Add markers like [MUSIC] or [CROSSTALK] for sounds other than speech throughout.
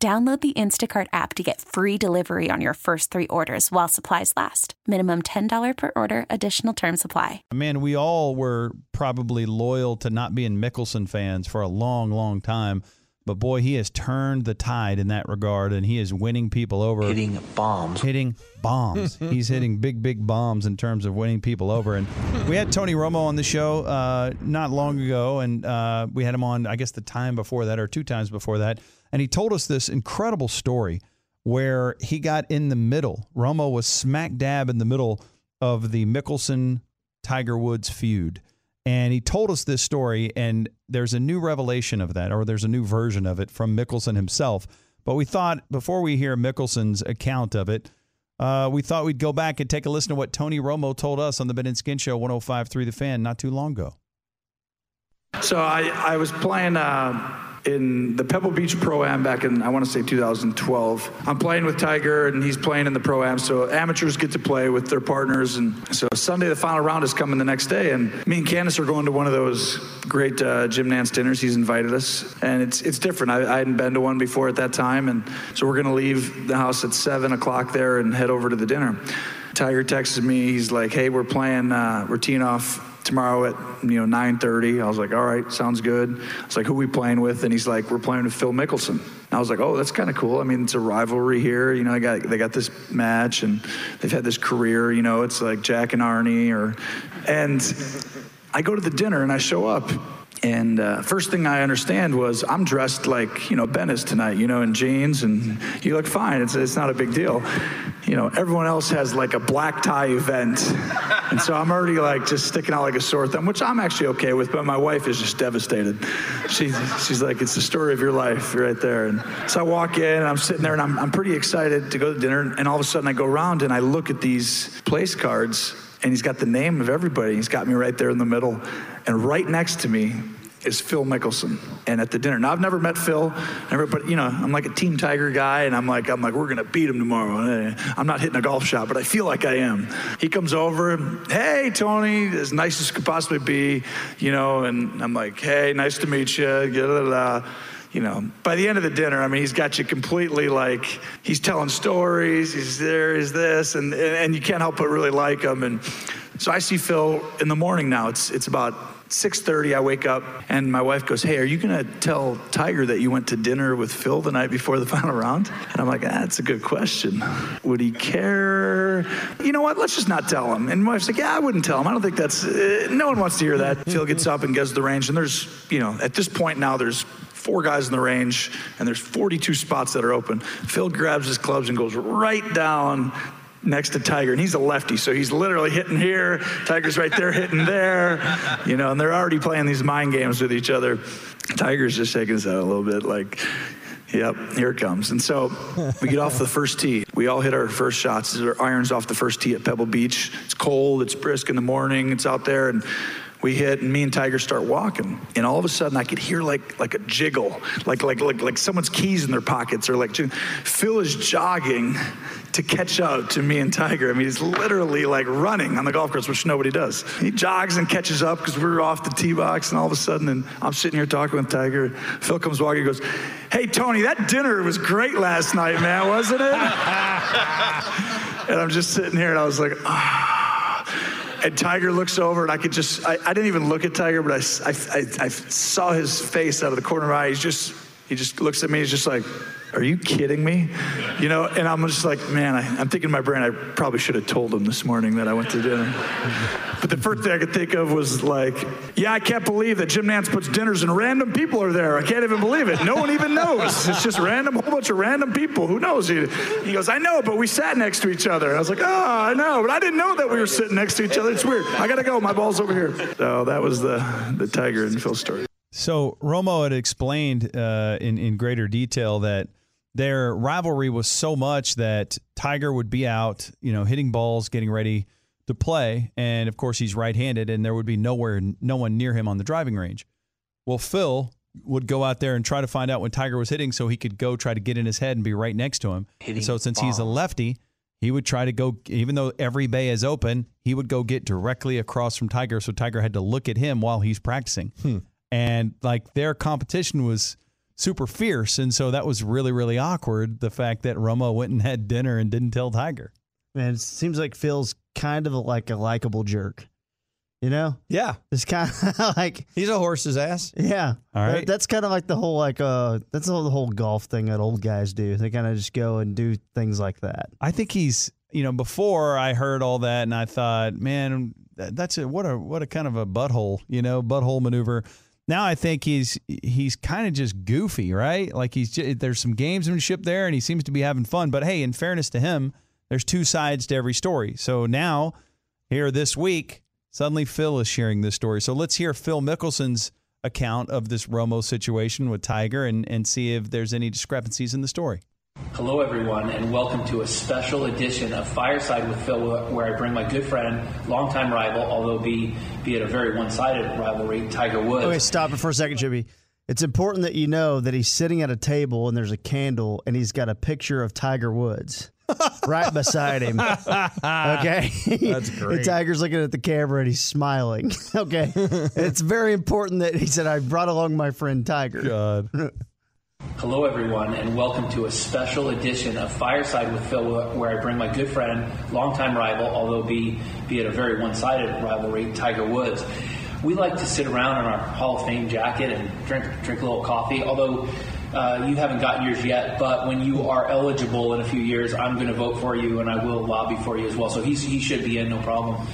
Download the Instacart app to get free delivery on your first three orders while supplies last. Minimum $10 per order, additional term supply. Man, we all were probably loyal to not being Mickelson fans for a long, long time. But boy, he has turned the tide in that regard, and he is winning people over. Hitting bombs. Hitting bombs. [LAUGHS] He's hitting big, big bombs in terms of winning people over. And we had Tony Romo on the show uh, not long ago, and uh, we had him on, I guess, the time before that, or two times before that and he told us this incredible story where he got in the middle. Romo was smack dab in the middle of the Mickelson Tiger Woods feud. And he told us this story, and there's a new revelation of that, or there's a new version of it from Mickelson himself. But we thought before we hear Mickelson's account of it, uh, we thought we'd go back and take a listen to what Tony Romo told us on the Ben and Skin Show 105.3 The Fan not too long ago. So I, I was playing. Uh in the Pebble Beach Pro Am back in, I want to say 2012. I'm playing with Tiger and he's playing in the Pro Am. So amateurs get to play with their partners. And so Sunday, the final round is coming the next day. And me and Candace are going to one of those great uh, Jim Nantz dinners. He's invited us. And it's, it's different. I, I hadn't been to one before at that time. And so we're going to leave the house at 7 o'clock there and head over to the dinner. Tiger texts me. He's like, hey, we're playing, uh, we're teeing off tomorrow at you know 9:30. I was like, all right, sounds good. It's like, who we playing with? And he's like, we're playing with Phil Mickelson. And I was like, oh, that's kind of cool. I mean, it's a rivalry here. You know, I got they got this match and they've had this career. You know, it's like Jack and Arnie or, and I go to the dinner and I show up and uh, first thing I understand was I'm dressed like, you know, Ben is tonight, you know, in jeans, and you look fine. It's, it's not a big deal. You know, everyone else has like a black tie event. [LAUGHS] And so I'm already like just sticking out like a sore thumb, which I'm actually okay with, but my wife is just devastated. She, she's like, it's the story of your life right there. And so I walk in and I'm sitting there and I'm, I'm pretty excited to go to dinner. And all of a sudden I go around and I look at these place cards and he's got the name of everybody. He's got me right there in the middle. And right next to me is Phil Mickelson. And at the dinner, now I've never met Phil, never, but you know, I'm like a Team Tiger guy, and I'm like, I'm like, we're gonna beat him tomorrow. I'm not hitting a golf shot, but I feel like I am. He comes over, hey Tony, as nice as could possibly be, you know, and I'm like, hey, nice to meet you. You know, by the end of the dinner, I mean, he's got you completely like he's telling stories. He's there, is this, and and you can't help but really like him. And so I see Phil in the morning now. It's it's about 6:30 I wake up and my wife goes, "Hey, are you going to tell Tiger that you went to dinner with Phil the night before the [LAUGHS] final round?" And I'm like, ah, "That's a good question. Would he care?" You know what? Let's just not tell him. And my wife's like, "Yeah, I wouldn't tell him. I don't think that's uh, no one wants to hear that." Phil gets up and goes to the range and there's, you know, at this point now there's four guys in the range and there's 42 spots that are open. Phil grabs his clubs and goes right down next to Tiger, and he's a lefty, so he's literally hitting here. Tiger's right there hitting there, you know, and they're already playing these mind games with each other. Tiger's just shaking his head a little bit, like, Yep, here it comes. And so we get off the first tee. We all hit our first shots. Our irons off the first tee at Pebble Beach. It's cold, it's brisk in the morning, it's out there, and we hit and me and tiger start walking and all of a sudden i could hear like like a jiggle like like like like someone's keys in their pockets or like phil is jogging to catch up to me and tiger. I mean he's literally like running on the golf course which nobody does. He jogs and catches up because we're off the tee box and all of a sudden and i'm sitting here talking with tiger phil comes walking goes hey tony that dinner was great last night man wasn't it? [LAUGHS] And i'm just sitting here and i was like ah. oh. And Tiger looks over, and I could just, I, I didn't even look at Tiger, but I, I, I, saw his face out of the corner of my eye. He's just, he just looks at me, he's just like, are you kidding me? You know, and I'm just like, man, I, am thinking in my brain, I probably should have told him this morning that I went to dinner. But the first thing I could think of was like, yeah, I can't believe that Jim Nantz puts dinners and random people are there. I can't even believe it. No one even knows. It's just random, whole bunch of random people. Who knows? He, he goes, I know, but we sat next to each other. I was like, oh, I know, but I didn't know that we were sitting next to each other. It's weird. I gotta go. My ball's over here. So that was the the Tiger and Phil story. So Romo had explained uh, in in greater detail that their rivalry was so much that Tiger would be out, you know, hitting balls, getting ready to play, and of course he's right-handed, and there would be nowhere, no one near him on the driving range. Well, Phil would go out there and try to find out when Tiger was hitting, so he could go try to get in his head and be right next to him. And so since he's a lefty, he would try to go, even though every bay is open, he would go get directly across from Tiger. So Tiger had to look at him while he's practicing. Hmm. And like their competition was super fierce. And so that was really, really awkward. The fact that Romo went and had dinner and didn't tell Tiger. Man, it seems like Phil's kind of like a likable jerk. You know, Yeah, it's kind of [LAUGHS] like he's a horse's ass. yeah. All right. That- that's kind of like the whole like uh that's the whole, the whole golf thing that old guys do. They kind of just go and do things like that. I think he's, you know, before I heard all that and I thought, man, that's a what a what a kind of a butthole, you know, butthole maneuver. Now I think he's he's kind of just goofy, right? Like he's ju- there's some gamesmanship there and he seems to be having fun. But hey, in fairness to him, there's two sides to every story. So now here this week, suddenly Phil is sharing this story. So let's hear Phil Mickelson's account of this Romo situation with Tiger and and see if there's any discrepancies in the story. Hello, everyone, and welcome to a special edition of Fireside with Phil, where I bring my good friend, longtime rival, although be be it a very one-sided rivalry, Tiger Woods. Okay, stop it for a second, Jimmy. It's important that you know that he's sitting at a table and there's a candle and he's got a picture of Tiger Woods [LAUGHS] right beside him. Okay. That's [LAUGHS] great. Tiger's looking at the camera and he's smiling. [LAUGHS] Okay. it's very important that he said, I brought along my friend Tiger. God. Hello, everyone, and welcome to a special edition of Fireside with Phil, where I bring my good friend, longtime rival, although be be it a very one-sided rivalry, Tiger Woods. We like to sit around in our Hall of Fame jacket and drink drink a little coffee. Although uh, you haven't gotten yours yet, but when you are eligible in a few years, I'm going to vote for you, and I will lobby for you as well. So he's, he should be in, no problem.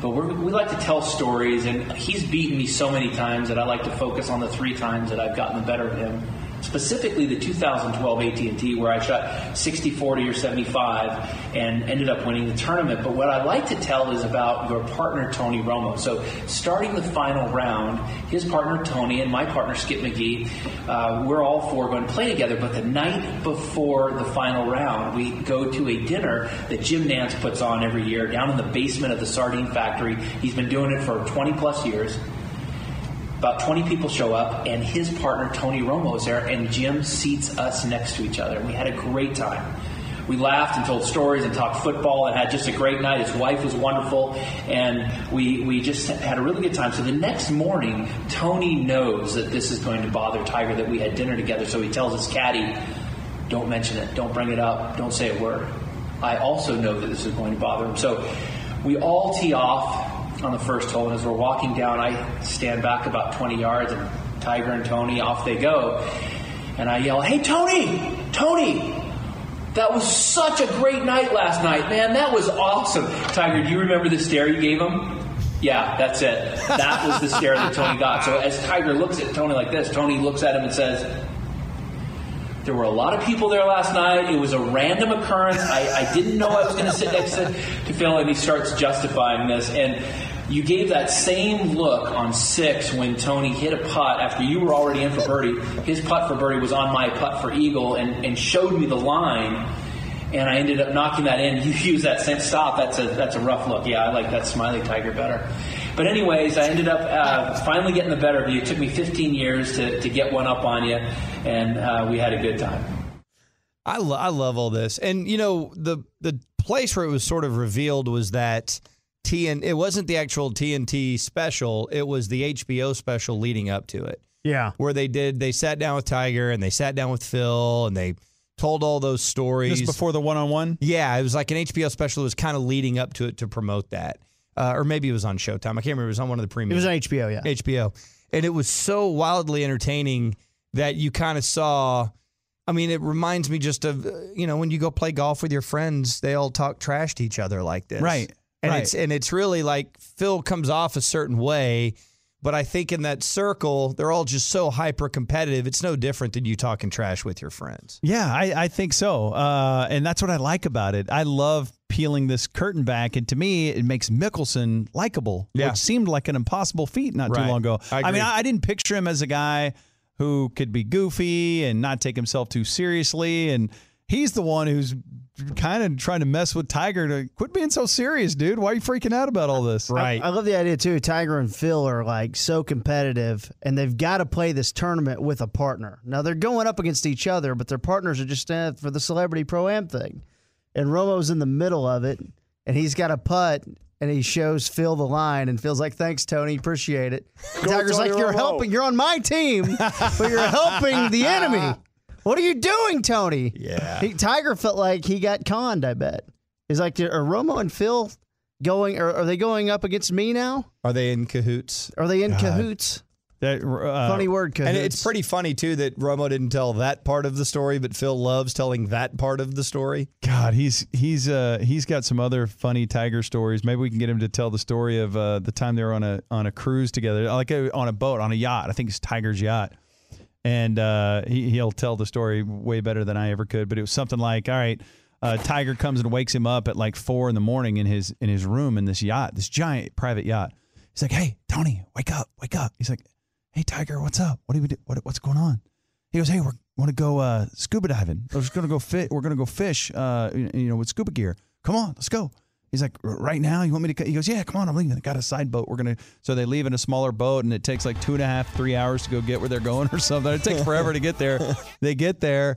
But we like to tell stories, and he's beaten me so many times that I like to focus on the three times that I've gotten the better of him. Specifically, the 2012 AT&T, where I shot 60, 40, or 75, and ended up winning the tournament. But what I like to tell is about your partner Tony Romo. So, starting the final round, his partner Tony and my partner Skip McGee, uh, we're all four going to play together. But the night before the final round, we go to a dinner that Jim Nantz puts on every year down in the basement of the sardine factory. He's been doing it for 20 plus years. About 20 people show up, and his partner Tony Romo is there, and Jim seats us next to each other. And we had a great time. We laughed and told stories and talked football and had just a great night. His wife was wonderful, and we, we just had a really good time. So the next morning, Tony knows that this is going to bother Tiger, that we had dinner together. So he tells his caddy, Don't mention it, don't bring it up, don't say a word. I also know that this is going to bother him. So we all tee off on the first hole, and as we're walking down, I stand back about 20 yards, and Tiger and Tony off they go. And I yell, Hey, Tony! Tony! That was such a great night last night, man. That was awesome. Tiger, do you remember the stare you gave him? Yeah, that's it. That was the stare that Tony got. So as Tiger looks at Tony like this, Tony looks at him and says, there were a lot of people there last night. It was a random occurrence. I, I didn't know I was going to sit next to, to Phil, and he starts justifying this. And you gave that same look on six when Tony hit a putt after you were already in for birdie. His putt for birdie was on my putt for eagle, and, and showed me the line. And I ended up knocking that in. [LAUGHS] You use that same stop. That's a that's a rough look. Yeah, I like that smiley tiger better. But anyways, I ended up uh, finally getting the better of you. It took me 15 years to, to get one up on you, and uh, we had a good time. I, lo- I love all this, and you know the the place where it was sort of revealed was that TN. It wasn't the actual TNT special; it was the HBO special leading up to it, Yeah. where they did. They sat down with Tiger and they sat down with Phil and they told all those stories Just before the one on one? Yeah, it was like an HBO special. It was kind of leading up to it to promote that, uh, or maybe it was on Showtime. I can't remember. It was on one of the premium. It was on HBO, yeah. HBO, and it was so wildly entertaining that you kind of saw. I mean, it reminds me just of uh, you know when you go play golf with your friends, they all talk trash to each other like this, Right, And right. it's and it's really like Phil comes off a certain way, but I think in that circle they're all just so hyper competitive. It's no different than you talking trash with your friends. Yeah, I, I think so. Uh, and that's what I like about it. I love peeling this curtain back. And to me, it makes Mickelson likable, Yeah. which seemed like an impossible feat not too long ago. I mean. I, I didn't picture him as a guy who could be goofy and not take himself too seriously. And he's the one who's kind of trying to mess with Tiger to quit being so serious, dude. Why are you freaking out about all this? Right. I love the idea too. Tiger and Phil are like so competitive, and they've got to play this tournament with a partner. Now they're going up against each other, but their partners are just uh, for the celebrity pro am thing. And Romo's in the middle of it, and he's got a putt, and he shows Phil the line, and feels like, "Thanks, Tony, appreciate it." And Tiger's Tony like, "You're Romo." helping. You're on my team, but you're helping the [LAUGHS] enemy." What are you doing, Tony? Yeah. He, Tiger felt like he got conned. I bet. He's like, are Romo and Phil going? Are, are they going up against me now? Are they in cahoots? Are they in cahoots? That, uh, Funny word, cahoots. And it's pretty funny too that Romo didn't tell that part of the story, but Phil loves telling that part of the story. God, he's he's uh he's got some other funny tiger stories. Maybe we can get him to tell the story of uh, the time they were on a on a cruise together, like uh, on a boat on a yacht. I think it's Tiger's yacht, and uh, he he'll tell the story way better than I ever could. But it was something like, all right, uh, Tiger comes and wakes him up at like four in the morning in his in his room in this yacht, this giant private yacht. He's like, hey Tony, wake up, wake up. He's like, hey Tiger, what's up? What do we do? What, what's going on? He goes, hey, we're want to go uh, scuba diving. We're just gonna go fit. We're gonna go fish. Uh, you know, with scuba gear. Come on, let's go. He's like, right now, you want me to? co-" He goes, yeah, come on, I'm leaving. I got a side boat. We're gonna. So they leave in a smaller boat, and it takes like two and a half, three hours to go get where they're going or something. It takes forever to get there. [LAUGHS] They get there,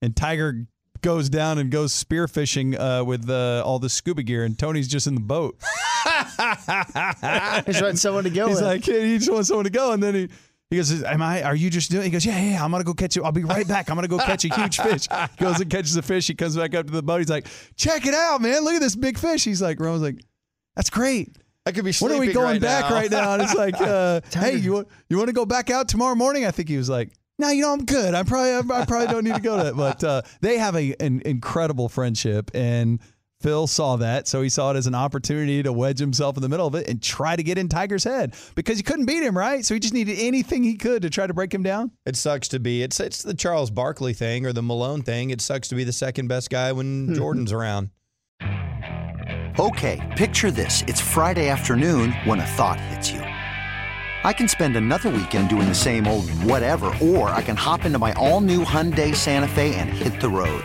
and Tiger goes down and goes spearfishing uh, with uh, all the scuba gear, and Tony's just in the boat. [LAUGHS] He's wanting someone to go He's with. like, he just wants someone to go, and then he. He goes, "Am I? Are you just doing?" He goes, "Yeah, yeah. I'm gonna go catch it. I'll be right back. I'm gonna go catch a huge fish." He Goes and catches a fish. He comes back up to the boat. He's like, "Check it out, man! Look at this big fish." He's like, "Romo's like, that's great. I could be When are we going right back now." right now?" And it's like, uh, [LAUGHS] "Hey, you want you want to go back out tomorrow morning?" I think he was like, "No, you know, I'm good. I probably I probably don't need to go to that." But uh, they have a, an incredible friendship, and Phil saw that, so he saw it as an opportunity to wedge himself in the middle of it and try to get in Tiger's head because he couldn't beat him, right? So he just needed anything he could to try to break him down. It sucks to be. It's it's the Charles Barkley thing or the Malone thing. It sucks to be the second best guy when [LAUGHS] Jordan's around. Okay, picture this. It's Friday afternoon when a thought hits you. I can spend another weekend doing the same old whatever, or I can hop into my all new Hyundai Santa Fe and hit the road.